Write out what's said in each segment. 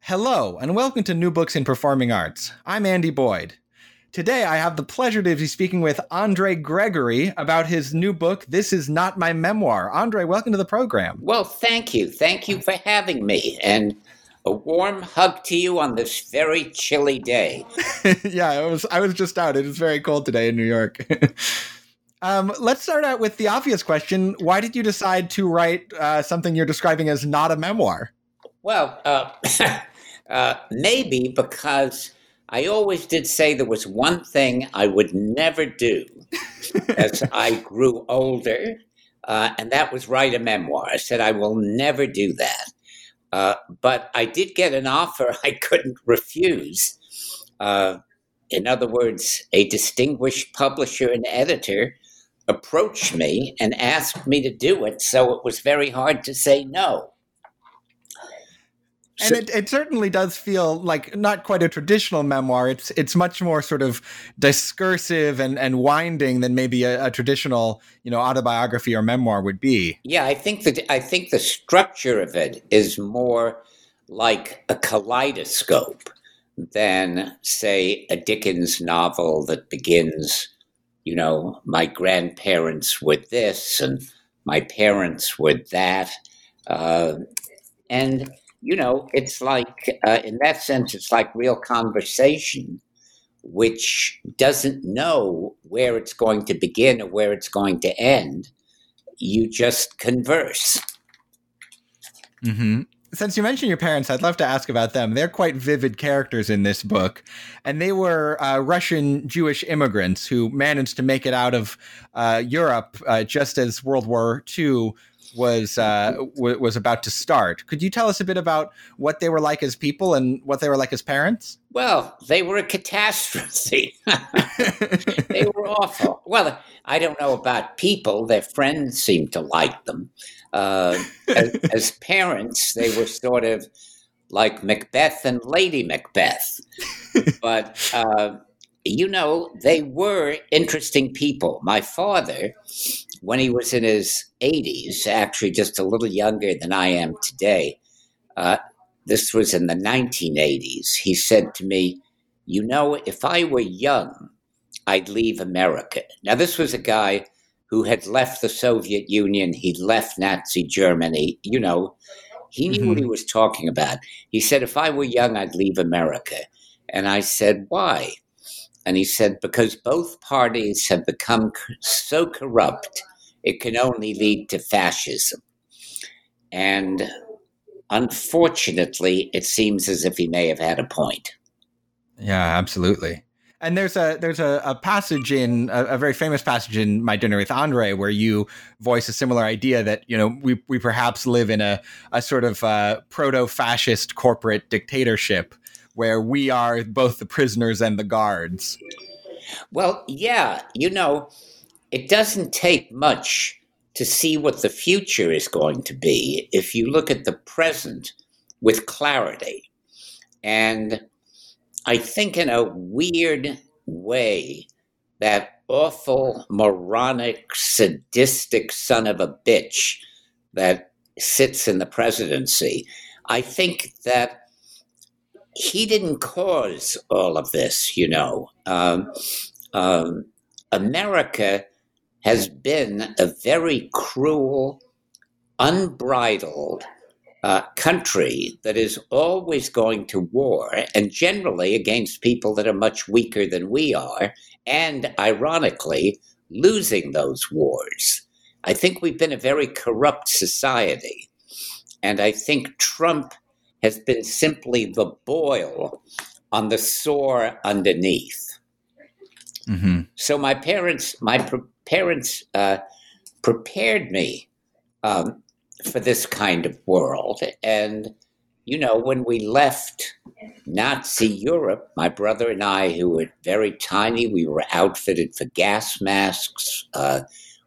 Hello, and welcome to New Books in Performing Arts. I'm Andy Boyd. Today, I have the pleasure to be speaking with Andre Gregory about his new book, This Is Not My Memoir. Andre, welcome to the program. Well, thank you. Thank you for having me. And a warm hug to you on this very chilly day. yeah, I was I was just out. It is very cold today in New York. um, let's start out with the obvious question: Why did you decide to write uh, something you're describing as not a memoir? Well, uh, uh, maybe because I always did say there was one thing I would never do as I grew older, uh, and that was write a memoir. I said I will never do that. Uh, but I did get an offer I couldn't refuse. Uh, in other words, a distinguished publisher and editor approached me and asked me to do it, so it was very hard to say no. And it, it certainly does feel like not quite a traditional memoir. It's it's much more sort of discursive and, and winding than maybe a, a traditional, you know, autobiography or memoir would be. Yeah, I think that I think the structure of it is more like a kaleidoscope than, say, a Dickens novel that begins, you know, my grandparents were this and my parents were that. Uh, and you know, it's like, uh, in that sense, it's like real conversation, which doesn't know where it's going to begin or where it's going to end. You just converse. Mm-hmm. Since you mentioned your parents, I'd love to ask about them. They're quite vivid characters in this book, and they were uh, Russian Jewish immigrants who managed to make it out of uh, Europe uh, just as World War II was uh, w- was about to start. Could you tell us a bit about what they were like as people and what they were like as parents? Well, they were a catastrophe. they were awful. Well, I don't know about people. Their friends seemed to like them. Uh, as, as parents, they were sort of like Macbeth and Lady Macbeth. but uh, you know, they were interesting people. My father when he was in his 80s, actually just a little younger than I am today, uh, this was in the 1980s, he said to me, You know, if I were young, I'd leave America. Now, this was a guy who had left the Soviet Union, he'd left Nazi Germany, you know, he knew mm-hmm. what he was talking about. He said, If I were young, I'd leave America. And I said, Why? And he said, Because both parties have become so corrupt it can only lead to fascism. And unfortunately, it seems as if he may have had a point. Yeah, absolutely. And there's a there's a, a passage in a, a, very famous passage in My Dinner with Andre where you voice a similar idea that you know we we perhaps live in a a sort of uh, proto fascist corporate dictatorship where we are both the prisoners and the guards. Well, yeah, you know, it doesn't take much to see what the future is going to be if you look at the present with clarity. And I think, in a weird way, that awful, moronic, sadistic son of a bitch that sits in the presidency, I think that he didn't cause all of this, you know. Um, um, America has been a very cruel, unbridled uh, country that is always going to war and generally against people that are much weaker than we are, and ironically, losing those wars. I think we've been a very corrupt society. And I think Trump has been simply the boil on the sore underneath. Mm-hmm. So my parents, my parents uh, prepared me um, for this kind of world. And, you know, when we left Nazi Europe, my brother and I, who were very tiny, we were outfitted for gas masks. Uh,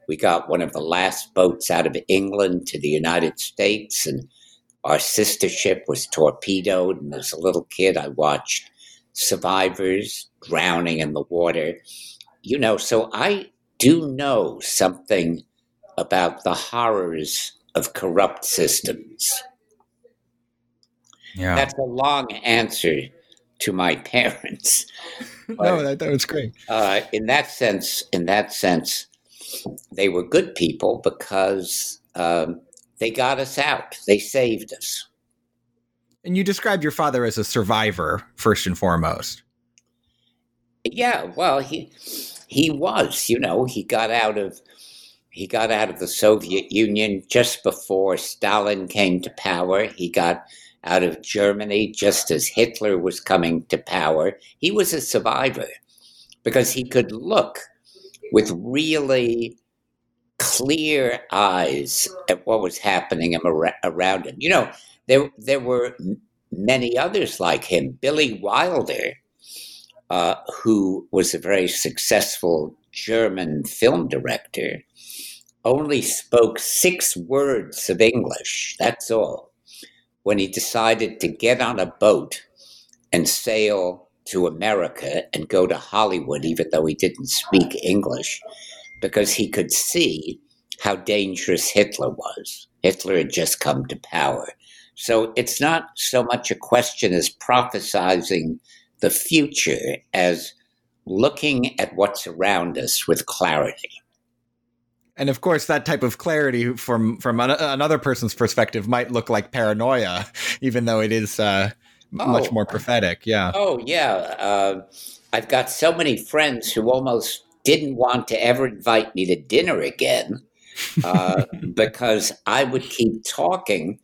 we got one of the last boats out of England to the United States, and our sister ship was torpedoed. And as a little kid, I watched survivors drowning in the water. You know, so I do know something about the horrors of corrupt systems. Yeah. That's a long answer to my parents. no, that, that was great. Uh, in that sense, in that sense, they were good people because um, they got us out. They saved us. And you described your father as a survivor first and foremost. Yeah, well, he he was. You know, he got out of he got out of the Soviet Union just before Stalin came to power. He got out of Germany just as Hitler was coming to power. He was a survivor because he could look with really clear eyes at what was happening around him. You know, there there were many others like him. Billy Wilder, uh, who was a very successful German film director, only spoke six words of English. That's all. When he decided to get on a boat and sail to America and go to Hollywood, even though he didn't speak English, because he could see how dangerous Hitler was. Hitler had just come to power. So it's not so much a question as prophesizing the future as looking at what's around us with clarity. And of course, that type of clarity from from an, another person's perspective might look like paranoia, even though it is uh, oh. much more prophetic. Yeah. Oh yeah. Uh, I've got so many friends who almost didn't want to ever invite me to dinner again uh, because I would keep talking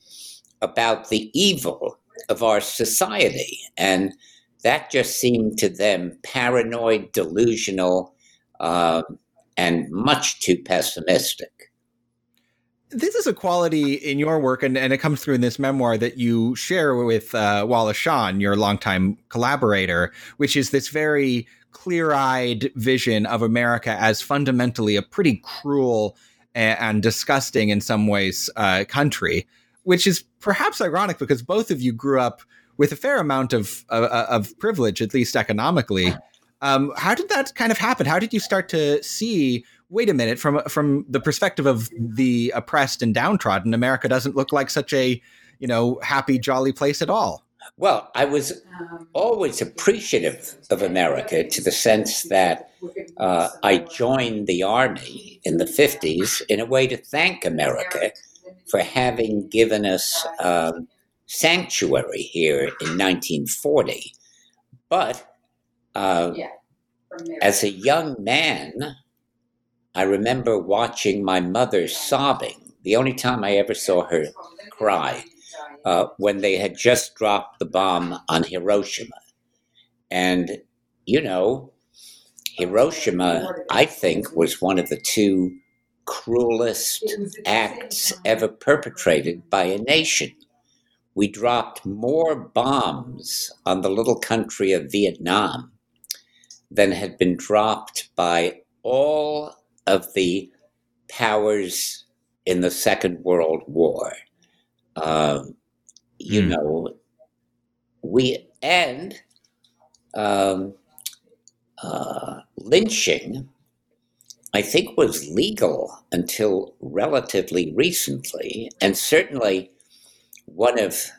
about the evil of our society. And that just seemed to them paranoid, delusional, uh, and much too pessimistic. This is a quality in your work, and, and it comes through in this memoir that you share with uh, Wallace Shawn, your longtime collaborator, which is this very clear eyed vision of America as fundamentally a pretty cruel and, and disgusting, in some ways, uh, country which is perhaps ironic because both of you grew up with a fair amount of uh, of privilege, at least economically. Um, how did that kind of happen? How did you start to see? Wait a minute, from from the perspective of the oppressed and downtrodden, America doesn't look like such a you know happy, jolly place at all. Well, I was always appreciative of America to the sense that uh, I joined the army in the 50s in a way to thank America for having given us um, sanctuary here in 1940. But uh, as a young man, I remember watching my mother sobbing. The only time I ever saw her cry uh, when they had just dropped the bomb on Hiroshima. And, you know, Hiroshima, I think, was one of the two cruelest acts ever perpetrated by a nation. We dropped more bombs on the little country of Vietnam than had been dropped by all of the powers in the Second World War. Um, you mm. know, we and um, uh, lynching I think was legal until relatively recently. And certainly one of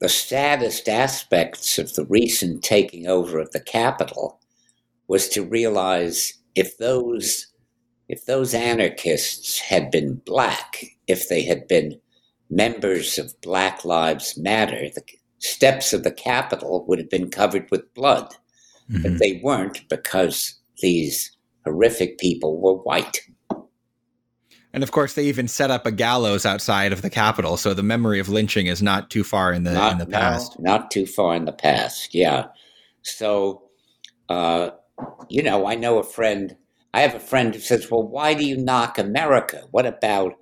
the saddest aspects of the recent taking over of the Capitol was to realize if those if those anarchists had been black, if they had been members of Black Lives Matter, the steps of the Capitol would have been covered with blood. Mm-hmm. But they weren't because these horrific people were white. And of course, they even set up a gallows outside of the Capitol, so the memory of lynching is not too far in the not, in the past. No, not too far in the past, yeah. So, uh, you know, I know a friend. I have a friend who says, "Well, why do you knock America? What about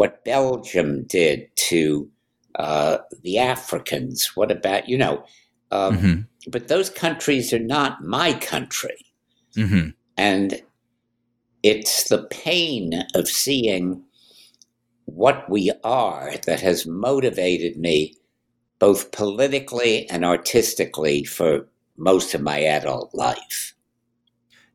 what Belgium did to uh, the Africans. What about, you know, um, mm-hmm. but those countries are not my country. Mm-hmm. And it's the pain of seeing what we are that has motivated me both politically and artistically for most of my adult life.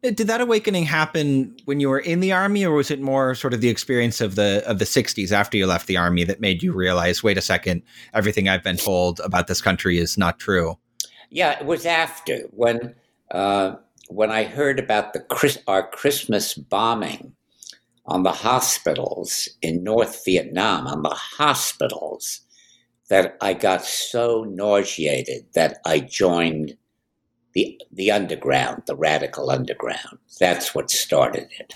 Uh, did that awakening happen when you were in the army, or was it more sort of the experience of the of the '60s after you left the army that made you realize, wait a second, everything I've been told about this country is not true? Yeah, it was after when uh, when I heard about the Chris, our Christmas bombing on the hospitals in North Vietnam, on the hospitals, that I got so nauseated that I joined the the underground, the radical underground. That's what started it.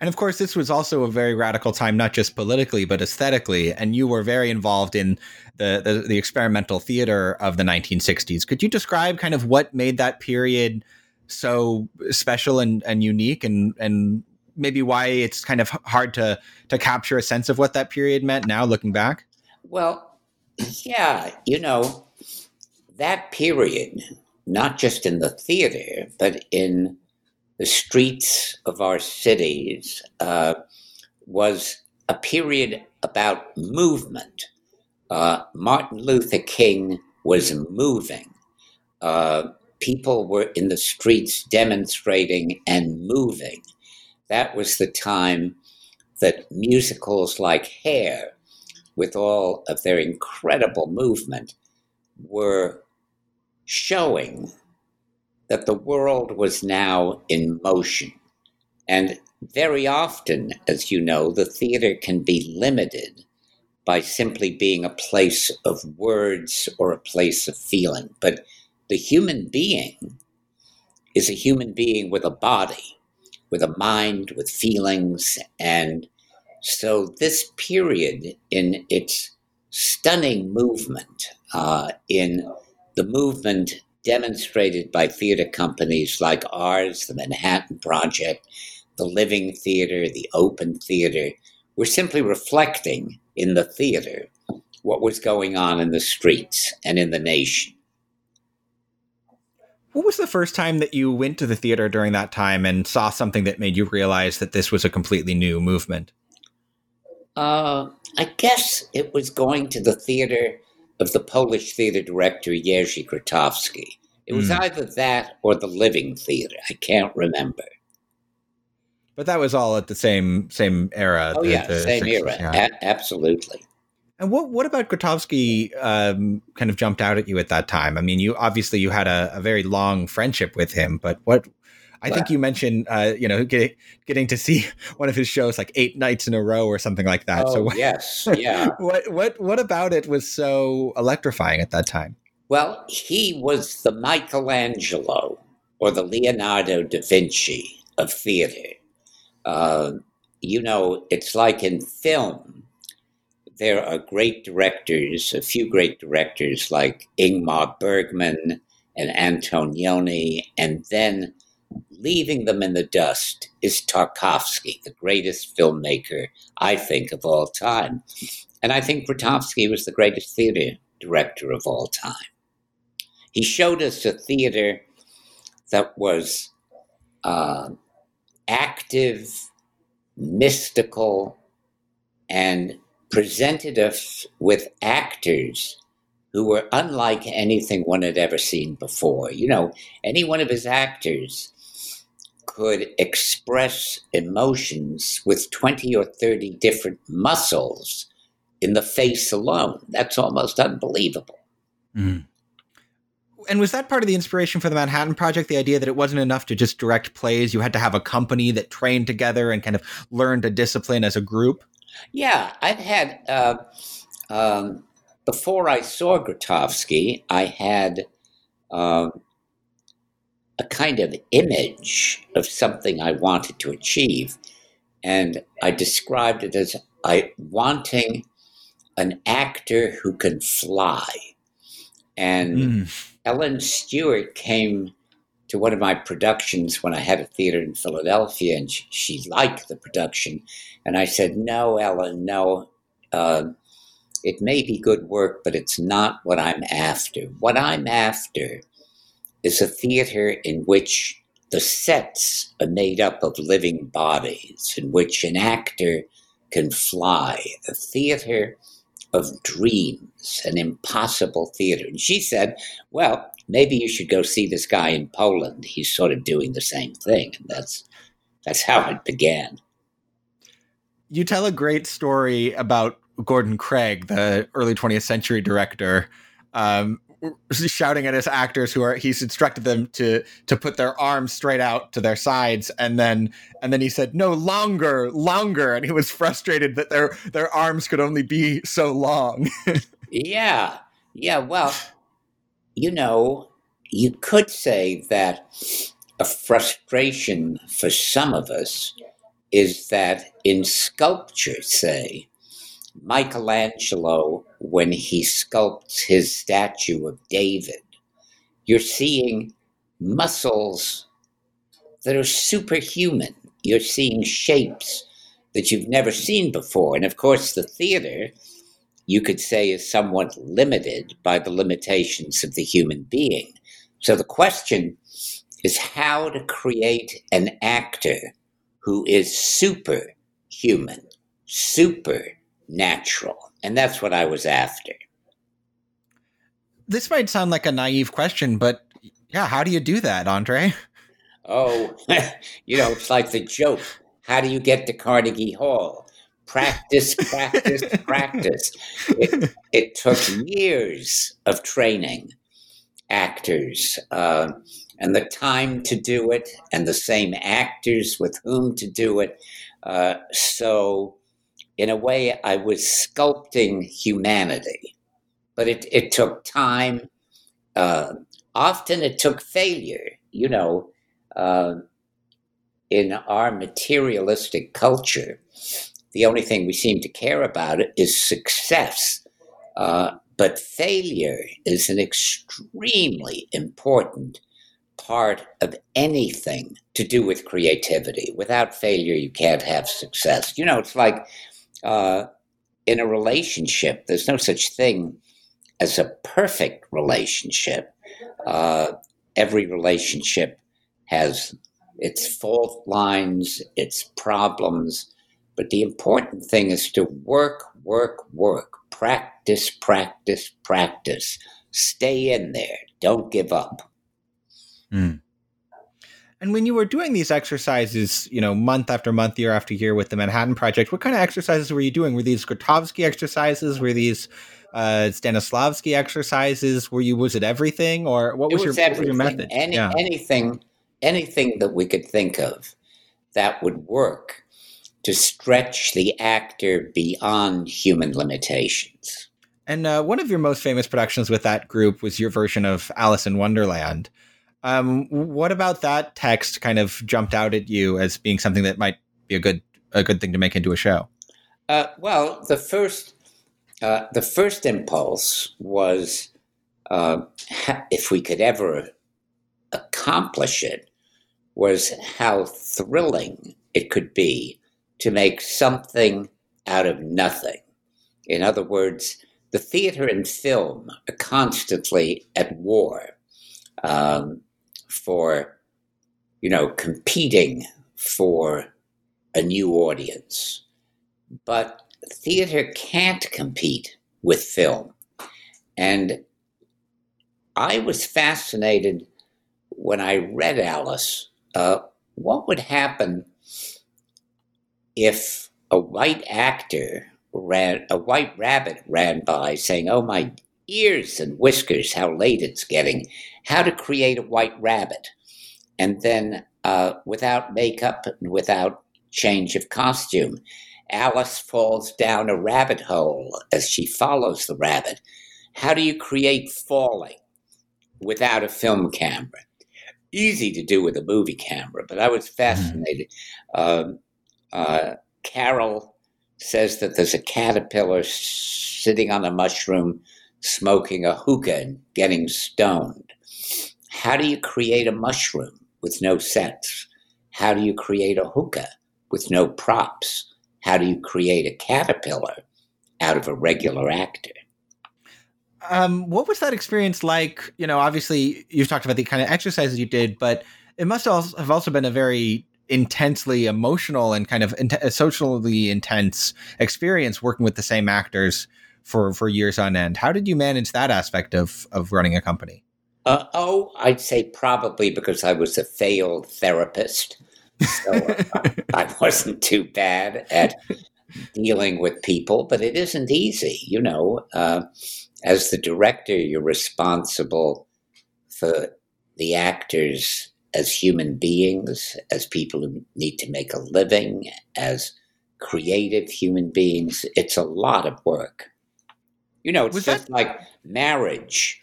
And of course, this was also a very radical time, not just politically, but aesthetically. And you were very involved in the, the, the experimental theater of the 1960s. Could you describe kind of what made that period so special and, and unique and, and maybe why it's kind of hard to, to capture a sense of what that period meant now looking back? Well, yeah, you know, that period not just in the theater, but in the streets of our cities, uh, was a period about movement. Uh, Martin Luther King was moving. Uh, people were in the streets demonstrating and moving. That was the time that musicals like Hair, with all of their incredible movement, were showing that the world was now in motion. And very often, as you know, the theater can be limited by simply being a place of words or a place of feeling. But the human being is a human being with a body, with a mind, with feelings. And so this period, in its stunning movement, uh, in the movement demonstrated by theater companies like ours, the Manhattan Project, the Living Theater, the Open Theater, were simply reflecting in the theater what was going on in the streets and in the nation. What was the first time that you went to the theater during that time and saw something that made you realize that this was a completely new movement? Uh, I guess it was going to the theater of the Polish theater director Jerzy Grotowski. It was mm. either that or the Living Theater. I can't remember. But that was all at the same same era. Oh the, yeah, the same 60s, era. Yeah. A- absolutely. And what what about Grotowski um, kind of jumped out at you at that time? I mean, you obviously you had a, a very long friendship with him, but what I think you mentioned, uh, you know, get, getting to see one of his shows like eight nights in a row or something like that. Oh, so yes, yeah. what what what about it was so electrifying at that time? Well, he was the Michelangelo or the Leonardo da Vinci of theater. Uh, you know, it's like in film. There are great directors, a few great directors like Ingmar Bergman and Antonioni, and then leaving them in the dust is Tarkovsky, the greatest filmmaker, I think, of all time. And I think Grotowski was the greatest theater director of all time. He showed us a theater that was uh, active, mystical, and presented us with actors who were unlike anything one had ever seen before. You know, any one of his actors could express emotions with 20 or 30 different muscles in the face alone. That's almost unbelievable. Mm. And was that part of the inspiration for the Manhattan Project? The idea that it wasn't enough to just direct plays, you had to have a company that trained together and kind of learned a discipline as a group? Yeah, I've had, uh, um, before I saw Grotowski, I had uh, a kind of image of something I wanted to achieve. And I described it as I wanting an actor who can fly. And mm. Ellen Stewart came to one of my productions when I had a theater in Philadelphia, and she, she liked the production. And I said, No, Ellen, no. Uh, it may be good work, but it's not what I'm after. What I'm after is a theater in which the sets are made up of living bodies, in which an actor can fly, a theater of dreams, an impossible theater. And she said, Well, maybe you should go see this guy in Poland. He's sort of doing the same thing. And that's that's how it began. You tell a great story about Gordon Craig, the early 20th century director, um, shouting at his actors who are he's instructed them to to put their arms straight out to their sides. And then and then he said no longer longer. And he was frustrated that their their arms could only be so long. Yeah. Yeah well you know you could say that a frustration for some of us is that in sculpture say Michelangelo, when he sculpts his statue of David, you're seeing muscles that are superhuman. You're seeing shapes that you've never seen before. And of course, the theater, you could say, is somewhat limited by the limitations of the human being. So the question is how to create an actor who is superhuman, super natural. And that's what I was after. This might sound like a naive question, but yeah, how do you do that, Andre? Oh, you know, it's like the joke. How do you get to Carnegie Hall? Practice, practice, practice. It, it, took years of training actors uh, and the time to do it, and the same actors with whom to do it. Uh, so in a way, I was sculpting humanity. But it, it took time. Uh, often it took failure. You know, uh, in our materialistic culture, the only thing we seem to care about is success. Uh, but failure is an extremely important part of anything to do with creativity. Without failure, you can't have success. You know, it's like uh, in a relationship, there's no such thing as a perfect relationship. Uh, every relationship has its fault lines, its problems, but the important thing is to work, work, work, practice, practice, practice. Stay in there. Don't give up. Mm. And when you were doing these exercises, you know, month after month, year after year with the Manhattan Project, what kind of exercises were you doing? Were these Grotowski exercises? Were these uh, Stanislavski exercises? Were you was it everything, or what was, was your, what was your method? Any, yeah. Anything, anything that we could think of that would work to stretch the actor beyond human limitations. And uh, one of your most famous productions with that group was your version of Alice in Wonderland. Um, what about that text kind of jumped out at you as being something that might be a good a good thing to make into a show? Uh, well, the first uh, the first impulse was uh, if we could ever accomplish it, was how thrilling it could be to make something out of nothing. In other words, the theater and film are constantly at war. Um, for, you know, competing for a new audience. But theater can't compete with film. And I was fascinated when I read Alice. Uh, what would happen if a white actor ran, a white rabbit ran by saying, Oh, my ears and whiskers, how late it's getting, how to create a white rabbit. And then, uh, without makeup and without change of costume, Alice falls down a rabbit hole as she follows the rabbit. How do you create falling without a film camera? Easy to do with a movie camera, but I was mm-hmm. fascinated. Mm-hmm. uh, Carroll says that there's a caterpillar sitting on a mushroom smoking a hookah and getting stoned. how do you create a mushroom with no sets? How do you create a hookah with no props? How do you create a caterpillar out of a regular actor? Um, what was that experience like? You know, obviously you've talked about the kind of exercises you did, but it must have also been a very intensely emotional and kind of in- socially intense experience working with the same actors for for years on end. How did you manage that aspect of of running a company? Uh, oh, I'd say probably because I was a failed therapist, so uh, I wasn't too bad at dealing with people. But it isn't easy, you know. Uh, as the director, you're responsible for the actors as human beings, as people who need to make a living, as creative human beings. It's a lot of work. You know, it's Was just that- like marriage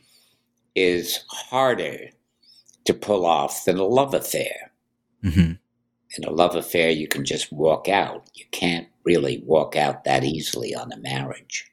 is harder to pull off than a love affair. Mm-hmm. In a love affair, you can just walk out. You can't really walk out that easily on a marriage.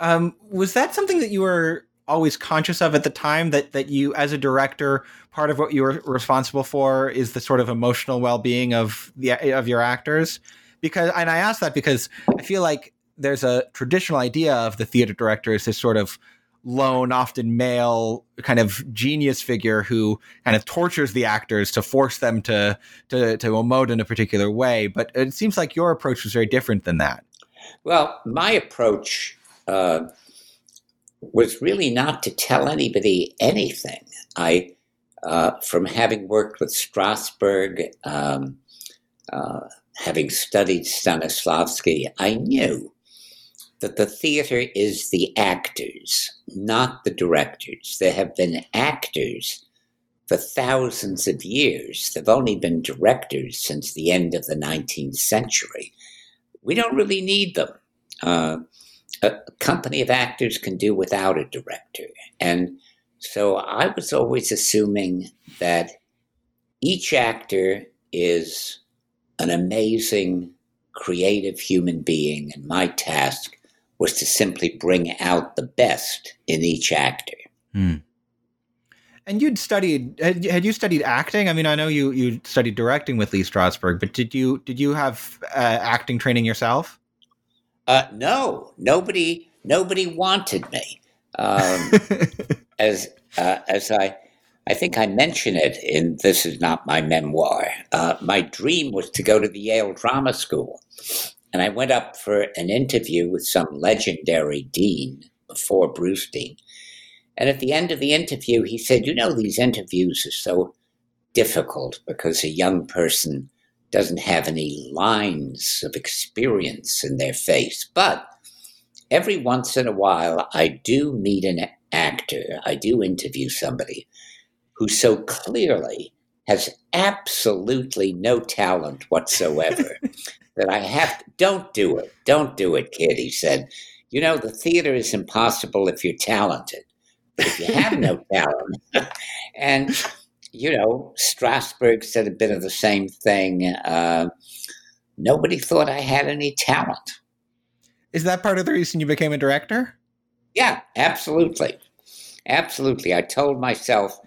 Um, was that something that you were always conscious of at the time that that you as a director part of what you were responsible for is the sort of emotional well-being of the of your actors because and I ask that because I feel like there's a traditional idea of the theater director as this sort of lone, often male kind of genius figure who kind of tortures the actors to force them to to to emote in a particular way. But it seems like your approach was very different than that. Well, my approach uh, was really not to tell anybody anything. I, uh, from having worked with Strasberg, um, uh, having studied Stanislavski, I knew that the theater is the actors, not the directors. There have been actors for thousands of years. There've only been directors since the end of the 19th century. We don't really need them. Uh, a company of actors can do without a director. And so I was always assuming that each actor is an amazing, creative human being, and my task was to simply bring out the best in each actor. Hmm. And you'd studied had, had, you studied acting? I mean, I know you you studied directing with Lee Strasberg, but did you did you have uh, acting training yourself? Uh, no, nobody nobody wanted me. Um, as uh, as I I think I mention it in this is not my memoir. Uh, my dream was to go to the Yale Drama School, and I went up for an interview with some legendary dean before Brustein. And at the end of the interview, he said, You know, these interviews are so difficult because a young person doesn't have any lines of experience in their face. But every once in a while, I do meet an actor, I do interview somebody who so clearly has absolutely no talent whatsoever that I have to, don't do it. Don't do it, kid, he said. You know, the theater is impossible if you're talented, but if you have no talent, and, you know, Strasberg said a bit of the same thing. Uh, nobody thought I had any talent. Is that part of the reason you became a director? Yeah, absolutely. Absolutely. I told myself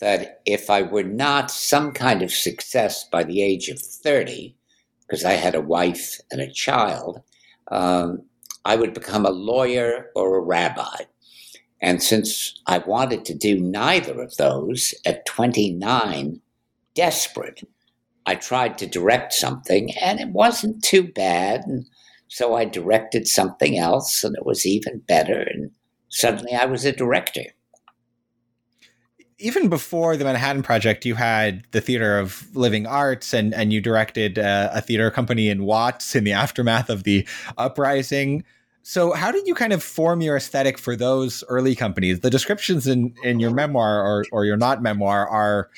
that if I were not some kind of success by the age of 30, because I had a wife and a child, um, I would become a lawyer or a rabbi. And since I wanted to do neither of those at 29, desperate, I tried to direct something and it wasn't too bad. And so I directed something else and it was even better. And suddenly I was a director even before the Manhattan Project, you had the Theater of Living Arts, and and you directed uh, a theater company in Watts in the aftermath of the uprising. So, how did you kind of form your aesthetic for those early companies? The descriptions in in your memoir or or your not memoir are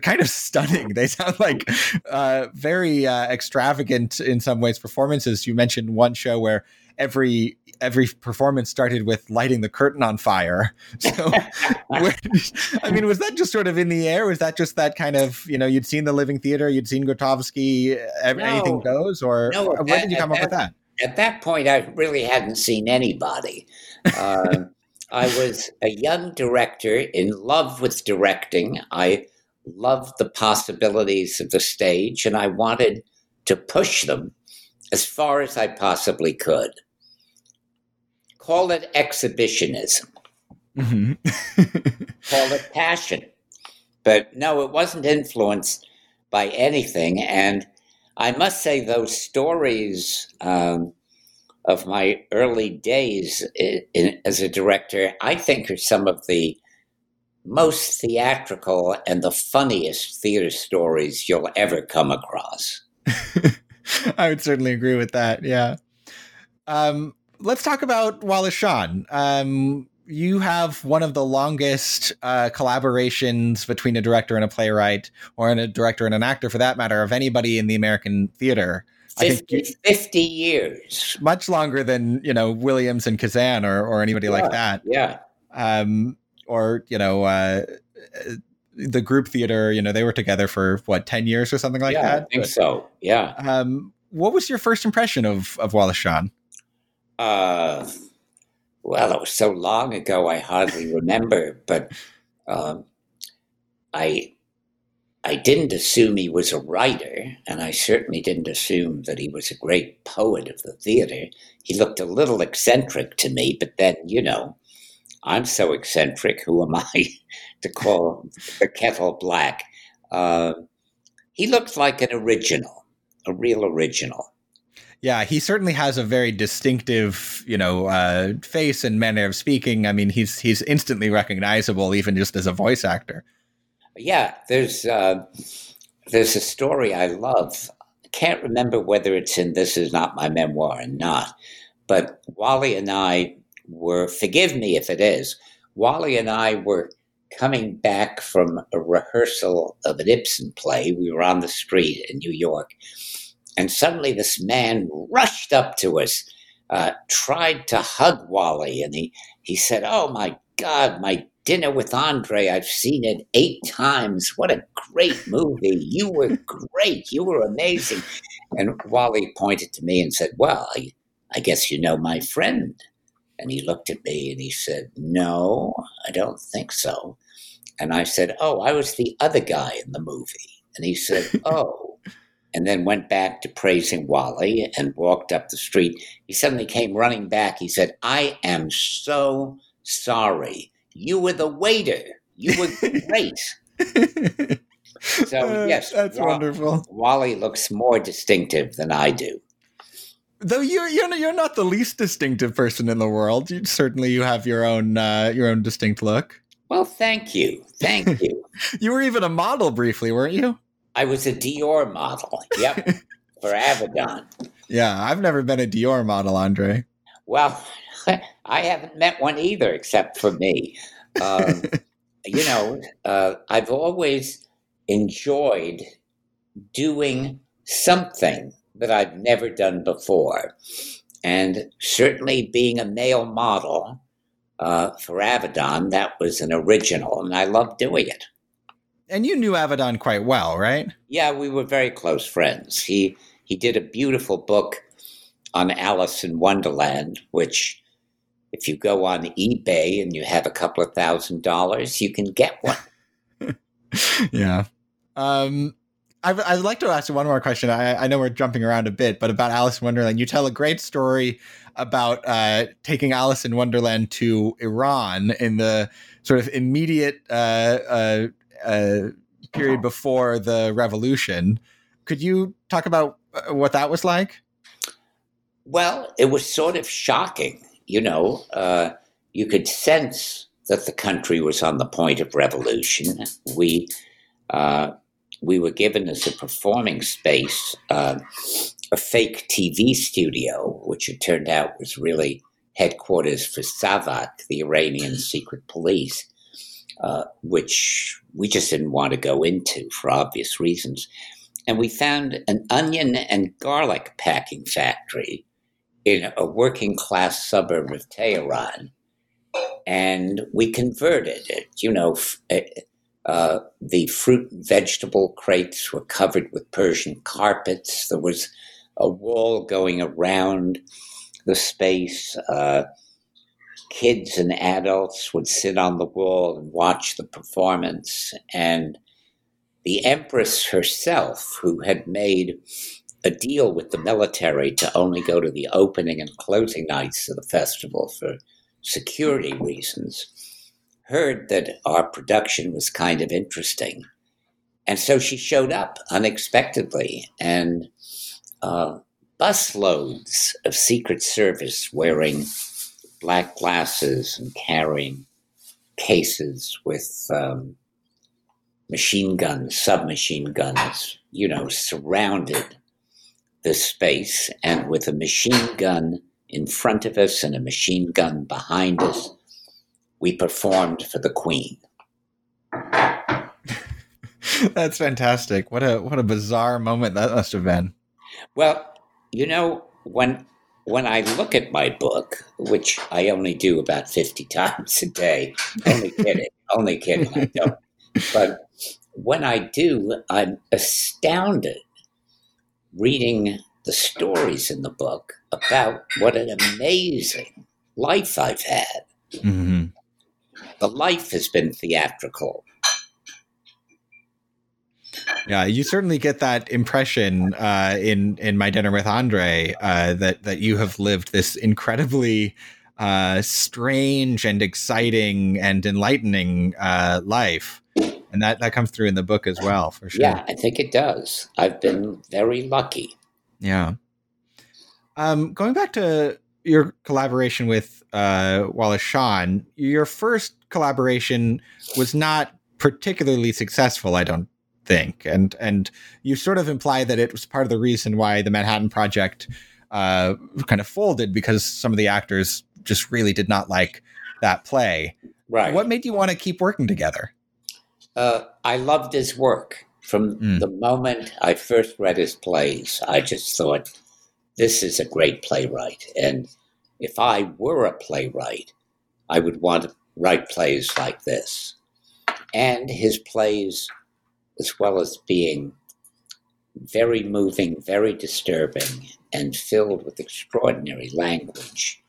kind of stunning. They sound like uh, very uh, extravagant in some ways performances. You mentioned one show where every every performance started with lighting the curtain on fire. So, I mean, was that just sort of in the air? Was that just that kind of you know you'd seen the Living Theater, you'd seen Grotowski, no, anything goes, or no, where did you come up with that? At that point, I really hadn't seen anybody. Uh, I was a young director in love with directing. I loved the possibilities of the stage, and I wanted to push them as far as I possibly could. Call it exhibitionism. Mm-hmm. Call it passion. But no, it wasn't influenced by anything. And I must say, those stories um, of my early days in, in, as a director, I think are some of the most theatrical and the funniest theater stories you'll ever come across. I would certainly agree with that. Yeah. Um, let's talk about Wallace Shawn. Um, you have one of the longest uh, collaborations between a director and a playwright, or a director and an actor for that matter, of anybody in the American theater. 50, you, 50 years. Much longer than, you know, Williams and Kazan or, or anybody yeah, like that. Yeah. Um, or, you know, uh, the group theater, you know, they were together for what, 10 years or something like yeah, that? I think but, so. Yeah. Um, what was your first impression of, of Wallace Shawn? Uh, well, it was so long ago, I hardly remember, but um, I I didn't assume he was a writer, and I certainly didn't assume that he was a great poet of the theater. He looked a little eccentric to me, but then, you know, I'm so eccentric. Who am I to call the kettle black? Uh, he looked like an original, a real original. Yeah, he certainly has a very distinctive, you know, uh, face and manner of speaking. I mean, he's he's instantly recognizable, even just as a voice actor. Yeah, there's uh, there's a story I love. Can't remember whether it's in This Is Not My Memoir or not, but Wally and I were. Forgive me if it is. Wally and I were coming back from a rehearsal of an Ibsen play. We were on the street in New York and suddenly this man rushed up to us, uh, tried to hug Wally, and he, he said, Oh my God, my dinner with Andre, I've seen it eight times. What a great movie. You were great. You were amazing. And Wally pointed to me and said, Well, I, I guess you know my friend. And he looked at me and he said, No, I don't think so. And I said, Oh, I was the other guy in the movie. And he said, Oh and then went back to praising Wally and walked up the street. He suddenly came running back. He said, I am so sorry. You were the waiter. You were great. so, uh, yes, that's Wally, wonderful. Wally looks more distinctive than I do. Though you're you're you're not the least distinctive person in the world. You, certainly, you have your own uh, your own distinct look. Well, thank you, thank you. you were even a model briefly, weren't you? I was a Dior model. Yep, for Avedon. Yeah, I've never been a Dior model, Andre. Well, I haven't met one either, except for me. Um, you know, uh, I've always enjoyed doing something that I've never done before. And certainly being a male model uh, for Avedon, that was an original, and I loved doing it and you knew Avedon quite well, right? Yeah, we were very close friends. He he did a beautiful book on Alice in Wonderland, which if you go on eBay and you have a couple of thousand dollars, you can get one. yeah. Um, I, would like to ask you one more question. I, I, know we're jumping around a bit, but about Alice in Wonderland, you tell a great story about uh, taking Alice in Wonderland to Iran in the sort of immediate uh, uh, uh, period before the revolution. Could you talk about uh, what that was like? Well, it was sort of shocking. You know, uh, you could sense that the country was on the point of revolution. We uh, we were given as a performing space uh, a fake TV studio, which it turned out was really headquarters for Savak, the Iranian secret police. Uh, which we just didn't want to go into for obvious reasons. And we found an onion and garlic packing factory in a working class suburb of Tehran. And we converted it. You know, uh, uh, the fruit and vegetable crates were covered with Persian carpets. There was a wall going around the space. Uh, kids and adults would sit on the wall and watch the performance. And the Empress herself, who had made a deal with the military to only go to the opening and closing nights of the festival for security reasons, heard that our production was kind of interesting. And so she showed up unexpectedly, and uh, busloads of Secret Service wearing black glasses and carrying cases with um, machine guns, submachine guns, you know, surrounded the space. And with a machine gun in front of us and a machine gun behind us, we performed for the Queen. That's fantastic. What a what a bizarre moment that must have been. Well, you know, when when I look at my book, which I only do about 50 times a day, only kidding, only kidding, I don't. But when I do, I'm astounded reading the stories in the book about what an amazing life I've had. Mm-hmm. The life has been theatrical. Yeah, you certainly get that impression uh, in in my dinner with Andre uh, that that you have lived this incredibly uh, strange and exciting and enlightening uh, life, and that that comes through in the book as well, for sure. Yeah, I think it does. I've been very lucky. Yeah. Um, going back to your collaboration with uh, Wallace Shawn, your first collaboration was not particularly successful. I don't think, and and you sort of imply that it was part of the reason why the Manhattan Project uh, kind of folded because some of the actors just really did not like that play. Right. What made you want to keep working together? Uh, I loved his work from mm. the moment I first read his plays. I just thought this is a great playwright, and if I were a playwright, I would want to write plays like this. And his plays as well as being very moving, very disturbing, and filled with extraordinary language,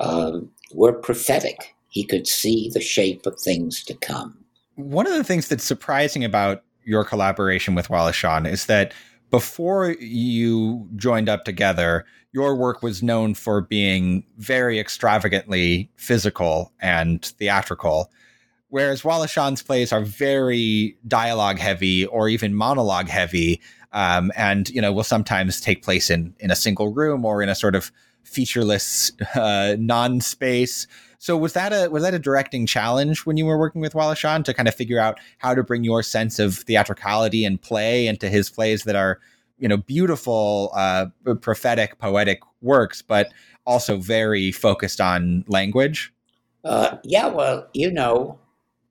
um, were prophetic. He could see the shape of things to come. One of the things that's surprising about your collaboration with Wallace Shawn is that before you joined up together, your work was known for being very extravagantly physical and theatrical. Whereas Wallace Shawn's plays are very dialogue heavy or even monologue heavy, um, and you know will sometimes take place in in a single room or in a sort of featureless uh, non space. So was that a was that a directing challenge when you were working with Wallace Shawn to kind of figure out how to bring your sense of theatricality and play into his plays that are you know beautiful, uh, prophetic, poetic works, but also very focused on language? Uh, yeah, well, you know,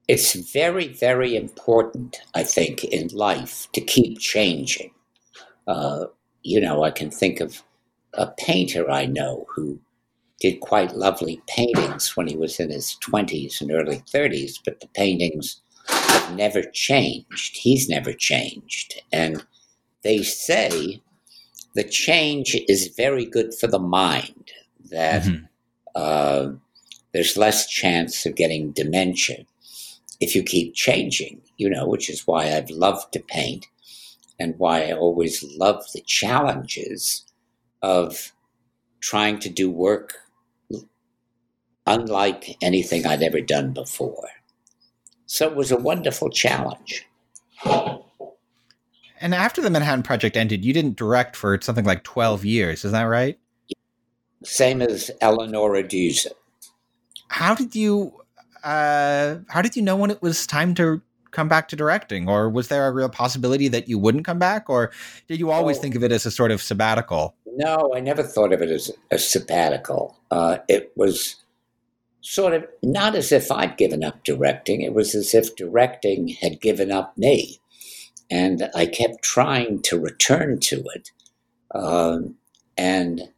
it's very, very important, I think, in life to keep changing. Uh, you know, I can think of a painter I know who did quite lovely paintings when he was in his 20s and early 30s, but the paintings have never changed. He's never changed. And they say the change is very good for the mind, that mm-hmm. uh, there's less chance of getting dementia if you keep changing, you know, which is why I've loved to paint and why I always love the challenges of trying to do work unlike anything I'd ever done before. So it was a wonderful challenge. And after the Manhattan Project ended, you didn't direct for something like 12 years, is that right? Same as Eleonora Duse. How did you uh, how did you know when it was time to come back to directing, or was there a real possibility that you wouldn't come back, or did you always oh, think of it as a sort of sabbatical? No, I never thought of it as a sabbatical. Uh, it was sort of not as if I'd given up directing. It was as if directing had given up me, and I kept trying to return to it, um, and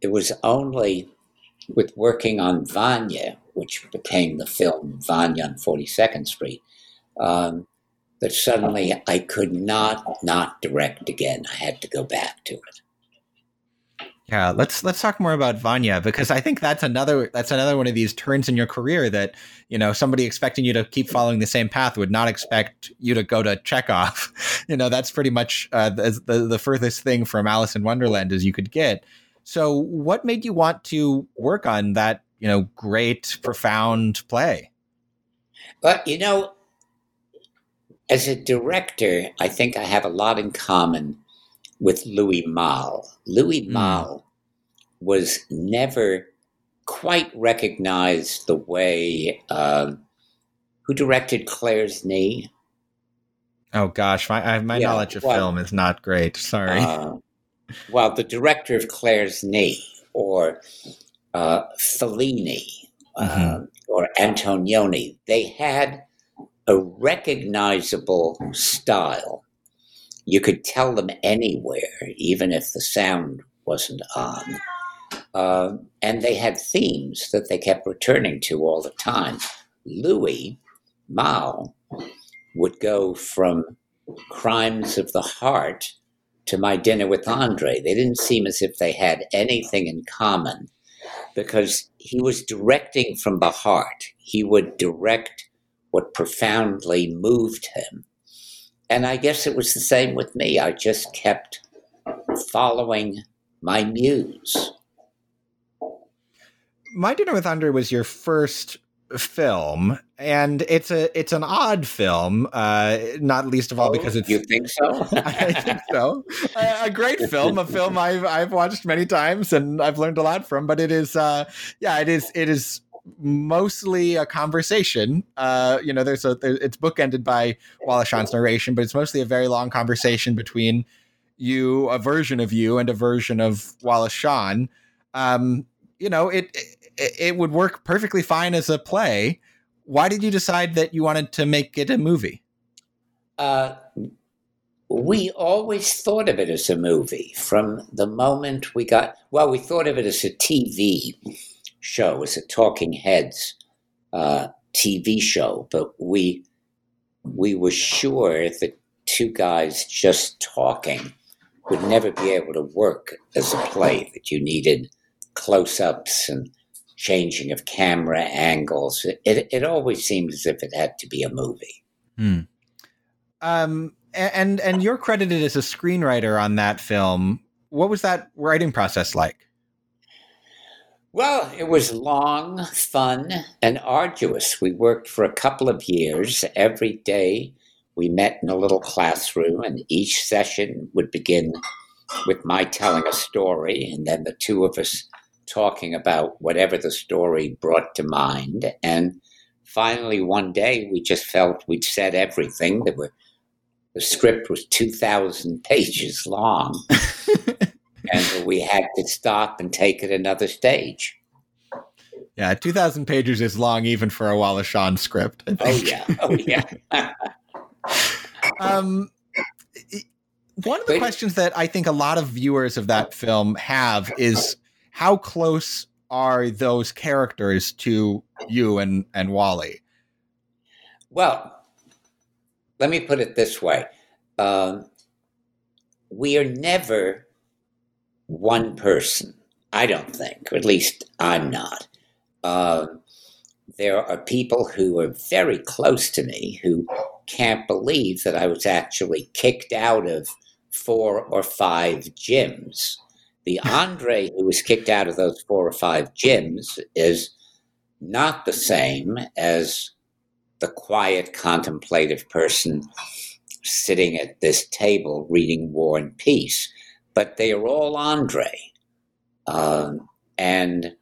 it was only with working on Vanya which became the film Vanya on 42nd Street, um, that suddenly I could not not direct again. I had to go back to it. Yeah, let's let's talk more about Vanya because I think that's another that's another one of these turns in your career that you know somebody expecting you to keep following the same path would not expect you to go to Chekhov. you know, that's pretty much uh, the, the the furthest thing from Alice in Wonderland as you could get. So, what made you want to work on that you know great profound play? But you know, as a director, I think I have a lot in common with Louis Malle. Louis mm. Malle was never quite recognized the way uh, who directed Claire's Knee. Oh gosh, my my yeah, knowledge of well, film is not great. Sorry. Uh, well, the director of Claire's Knee, or uh, Fellini, uh, mm-hmm. or Antonioni, they had a recognizable style you could tell them anywhere, even if the sound wasn't on. Uh, and they had themes that they kept returning to all the time. Louis Malle would go from Crimes of the Heart to My Dinner with Andre. They didn't seem as if they had anything in common because he was directing from the heart. He would direct what profoundly moved him. And I guess it was the same with me. I just kept following my muse. My Dinner with Andre was your first film and it's a it's an odd film uh not least of all oh, because it's you think so i think so a, a, great film a film i've i've watched many times and i've learned a lot from but it is uh yeah it is it is mostly a conversation. Uh, you know, there's a there, it's bookended by Wallace Shawn's narration, but it's mostly a very long conversation between you, a version of you, and a version of Wallace Shawn. Um, you know, it, it it would work perfectly fine as a play. Why did you decide that you wanted to make it a movie? Uh, we always thought of it as a movie from the moment we got. Well, we thought of it as a TV show. as a Talking Heads uh, TV show, but we we were sure that two guys just talking would never be able to work as a play. That you needed close-ups and changing of camera angles. It it always seemed as if it had to be a movie. Hmm. Um, and and you're credited as a screenwriter on that film. What was that writing process like? Well, it was long, fun, and arduous. We worked for a couple of years. Every day we met in a little classroom, and each session would begin with my telling a story, and then the two of us talking about whatever the story brought to mind. And finally, one day, we just felt we'd said everything. There were the script was two thousand pages long. and we had to stop and take it another stage. Yeah, 2,000 pages is long even for a Wallace Shawn script. Oh, yeah. Oh, yeah. um, one of the questions that I think a lot of viewers of that film have is how close are those characters to you and, and Wally? Well, let me put it this way. Um, we are never one person. I don't think, or at least I'm not. Uh, there are people who are very close to me who can't believe that I was actually kicked out of four or five gyms. The Andre who was kicked out of those four or five gyms is not the same as the quiet, contemplative person sitting at this table reading War and Peace but they are all Andre. Um, and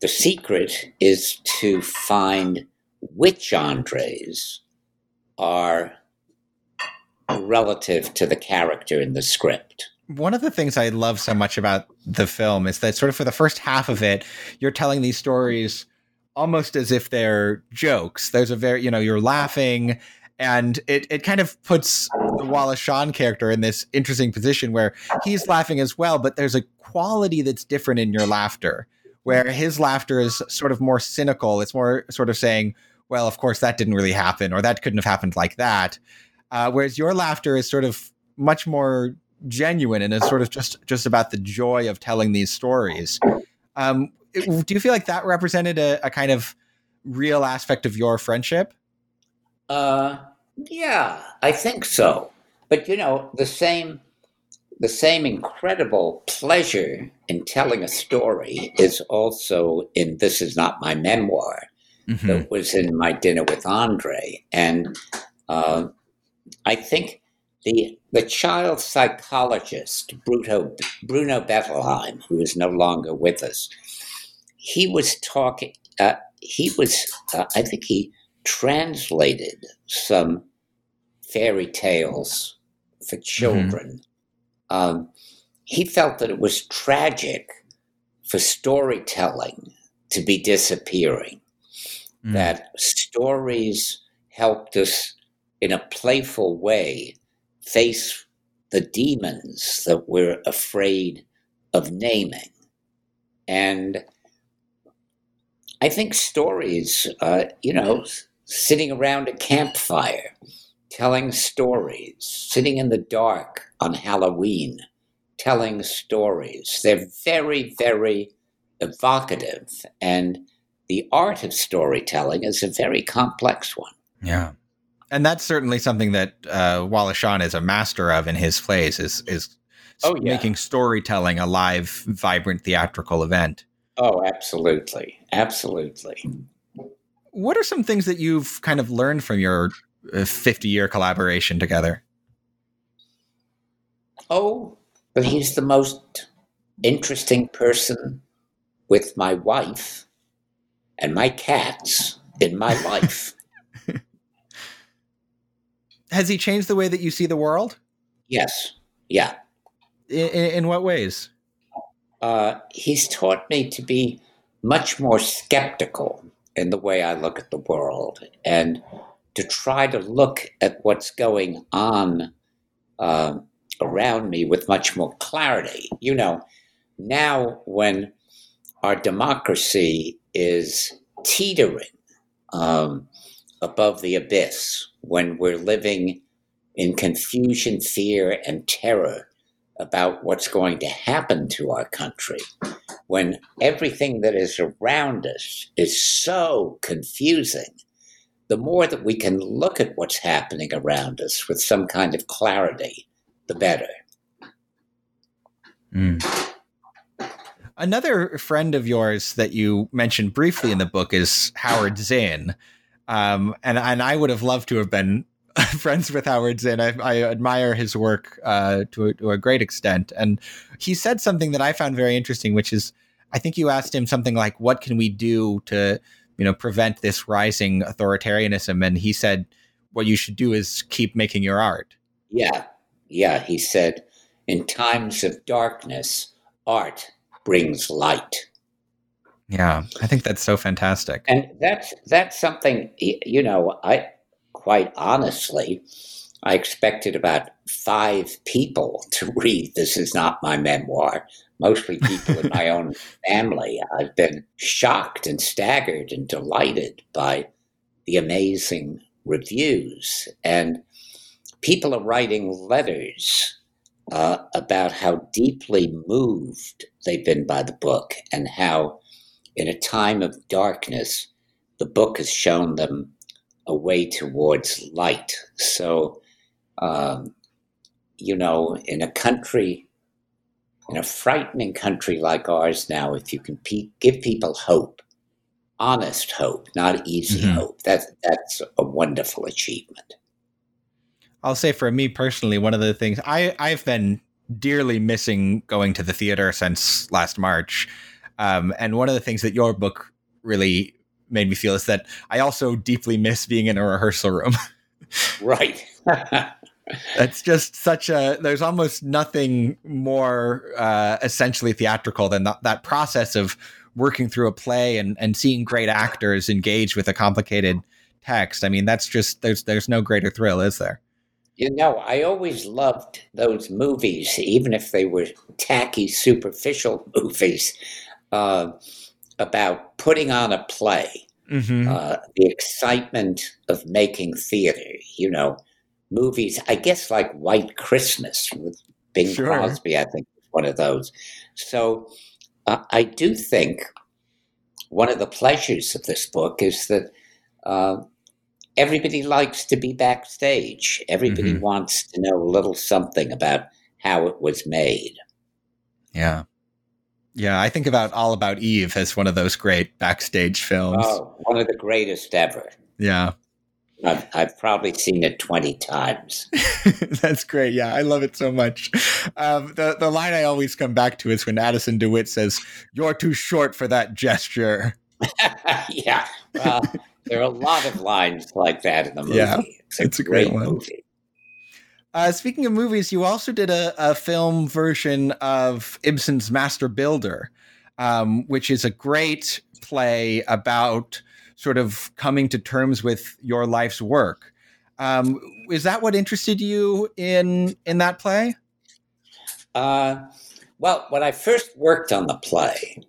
the secret is to find which Andres are relative to the character in the script. One of the things I love so much about the film is that sort of for the first half of it, you're telling these stories almost as if they're jokes. There's a very, you know, you're laughing and it, it kind of puts the Wallace Shawn character in this interesting position where he's laughing as well, but there's a quality that's different in your laughter, where his laughter is sort of more cynical. It's more sort of saying, well, of course, that didn't really happen, or that couldn't have happened like that. Uh, whereas your laughter is sort of much more genuine and it's sort of just just about the joy of telling these stories. Um, do you feel like that represented a, a, kind of real aspect of your friendship? Uh, yeah, I think so. But you know, the same the same incredible pleasure in telling a story is also in This Is Not My Memoir, mm-hmm. that was in My Dinner with Andre. And uh, I think the, the child psychologist, Bruno, Bruno Bettelheim, who is no longer with us, he was talking, uh, he was, uh, I think he translated some fairy tales for mm-hmm. children. Mm-hmm um, he felt that it was tragic for storytelling to be disappearing, mm. that stories helped us in a playful way face the demons that we're afraid of naming. And I think stories, uh, you know, sitting around a campfire, telling stories, sitting in the dark on Halloween, telling stories. They're very, very evocative. And the art of storytelling is a very complex one. Yeah. And that's certainly something that uh, Wallace Shawn is a master of in his plays is is oh, yeah. making storytelling a live, vibrant theatrical event. Oh, absolutely, absolutely. What are some things that you've kind of learned from your 50 year collaboration together? Oh, but he's the most interesting person with my wife and my cats in my life. Has he changed the way that you see the world? Yes. Yeah. In, in what ways? Uh, he's taught me to be much more skeptical in the way I look at the world and to try to look at what's going on uh, around me with much more clarity. You know, now when our democracy is teetering um, above the abyss, when we're living in confusion, fear, and terror about what's going to happen to our country, when everything that is around us is so confusing the more that we can look at what's happening around us with some kind of clarity, the better. Mm. Another friend of yours that you mentioned briefly in the book is Howard Zinn. Um, and, and I would have loved to have been friends with Howard Zinn. I, I admire his work uh, to, a, to a great extent. And he said something that I found very interesting, which is I think you asked him something like, What can we do to you know, prevent this rising authoritarianism. And he said, what you should do is keep making your art. Yeah. Yeah. He said, in times of darkness, art brings light. Yeah, I think that's so fantastic. And that's that's something you know, I quite honestly I expected about five people to read This Is Not My Memoir mostly people in my own family. I've been shocked and staggered and delighted by the amazing reviews. And people are writing letters uh, about how deeply moved they've been by the book and how, in a time of darkness, the book has shown them a way towards light. So, um, you know, in a country in a frightening country like ours now, if you can pe- give people hope, honest hope, not easy mm-hmm. hope, that's that's a wonderful achievement. I'll say for me personally, one of the things I I've been dearly missing going to the theater since last March, um, and one of the things that your book really made me feel is that I also deeply miss being in a rehearsal room. right. That's just such a there's almost nothing more uh, essentially theatrical than th- that process of working through a play and, and seeing great actors engage with a complicated text i mean that's just there's there's no greater thrill is there you know i always loved those movies even if they were tacky superficial movies uh, about putting on a play mm-hmm. uh, the excitement of making theater you know movies, I guess like White Christmas with Bing Sure. Crosby, I think, one of those. So uh, I do think one of the pleasures of this book is that uh, everybody likes to be backstage. Everybody Mhm. wants to know a little something about how it was made. Yeah. Yeah, I think about All About Eve as one of those great backstage films. Oh, one of the greatest ever. Yeah. I've, I've probably seen it 20 times. That's great. Yeah, I love it so much. Um, the the line I always come back to is when Addison DeWitt says, "You're too short for that gesture." yeah. Well, there are a lot of lines like that in the movie. Yeah, it's a, it's a great great, one. movie. Uh, speaking of movies, you also did a, a film version of Ibsen's Master Builder, um, which is a great play about sort of coming to terms with your life's work. Um, is that what interested you in in that play? Uh, well, when I first worked on the play,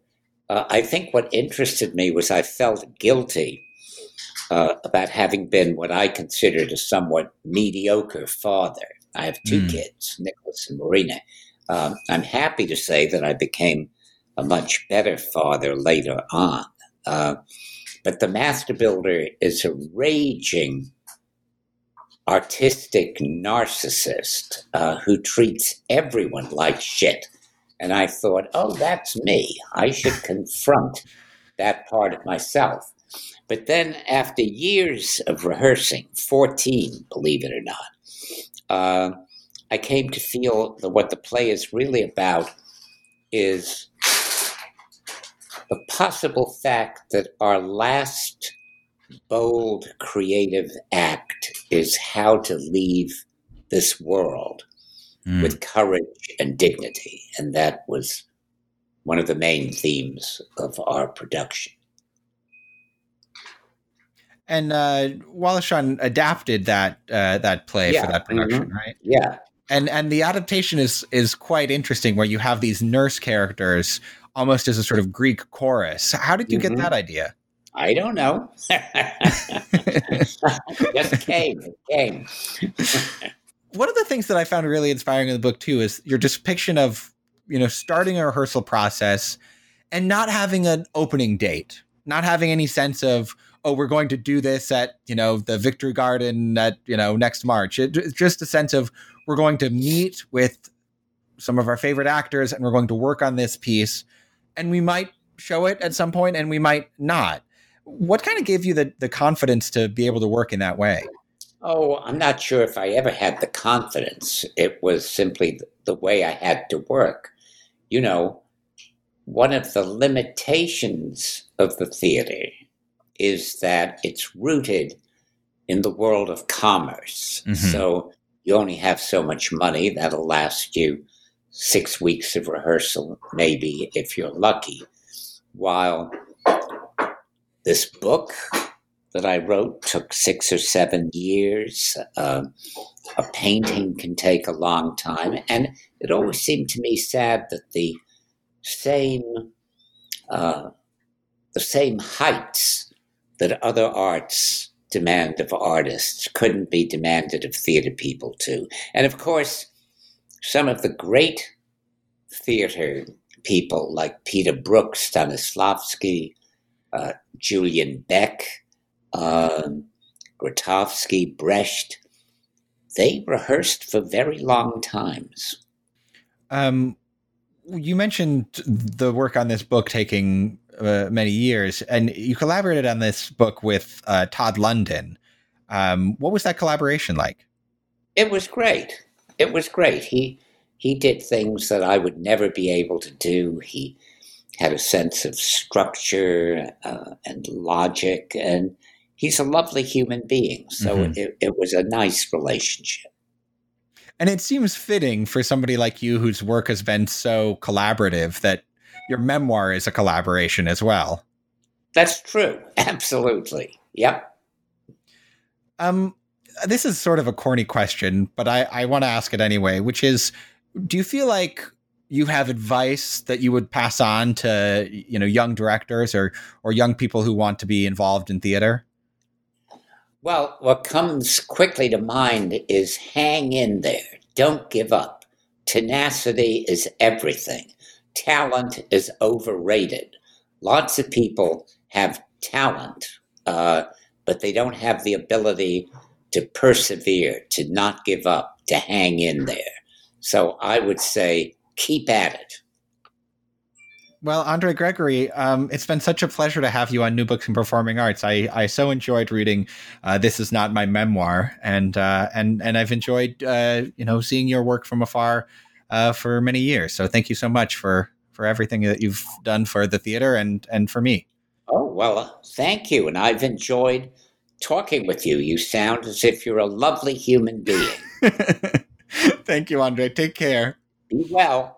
uh, I think what interested me was I felt guilty uh, about having been what I considered a somewhat mediocre father. I have two Mm. kids, Nicholas and Marina. Um, I'm happy to say that I became a much better father later on. Uh, but the Master Builder is a raging artistic narcissist uh, who treats everyone like shit. And I thought, oh, that's me. I should confront that part of myself. But then, after years of rehearsing, 14, believe it or not, uh, I came to feel that what the play is really about is the possible fact that our last bold creative act is how to leave this world Mm. with courage and dignity. And that was one of the main themes of our production. And uh, Wallace Shawn adapted that uh, that play Yeah, for that production, right? Yeah. And and the adaptation is is quite interesting, where you have these nurse characters almost as a sort of Greek chorus. How did you Mhm. get that idea? I don't know. Just came. It came. One of the things that I found really inspiring in the book too is your depiction of you know starting a rehearsal process and not having an opening date, not having any sense of oh we're going to do this at you know the Victory Garden at you know next March. It, it's just a sense of we're going to meet with some of our favorite actors and we're going to work on this piece and we might show it at some point and we might not. What kind of gave you the the confidence to be able to work in that way? Oh, I'm not sure if I ever had the confidence. It was simply the way I had to work. You know, one of the limitations of the theater is that it's rooted in the world of commerce. Mhm. So you only have so much money that'll last you six weeks of rehearsal, maybe if you're lucky. While this book that I wrote took six or seven years. Um, a painting can take a long time. And it always seemed to me sad that the same, uh, the same heights that other arts demand of artists couldn't be demanded of theater people too. And of course, some of the great theater people like Peter Brook, Stanislavski, uh, Julian Beck, um, Grotowski, Brecht, they rehearsed for very long times. Um, you mentioned the work on this book taking uh, many years, and you collaborated on this book with uh, Todd London. Um, what was that collaboration like? It was great. It was great. He he did things that I would never be able to do. He had a sense of structure uh, and logic, and he's a lovely human being. So Mhm. it, it was a nice relationship. And it seems fitting for somebody like you whose work has been so collaborative that your memoir is a collaboration as well. That's true. Absolutely. Yep. Um, this is sort of a corny question, but I, I want to ask it anyway, which is do you feel like you have advice that you would pass on to you know young directors or or young people who want to be involved in theater? Well, what comes quickly to mind is hang in there. Don't give up. tenacity is everything. Talent is overrated. Lots of people have talent, uh, but they don't have the ability to persevere, to not give up, to hang in there. So I would say keep at it. Well, Andre Gregory, um, it's been such a pleasure to have you on New Books in Performing Arts. I, I so enjoyed reading uh, "This Is Not My Memoir," and uh, and and I've enjoyed uh, you know seeing your work from afar uh, for many years. So thank you so much for for everything that you've done for the theater and and for me. Oh well, thank you, and I've enjoyed talking with you. You sound as if you're a lovely human being. thank you, Andre. Take care. Be well.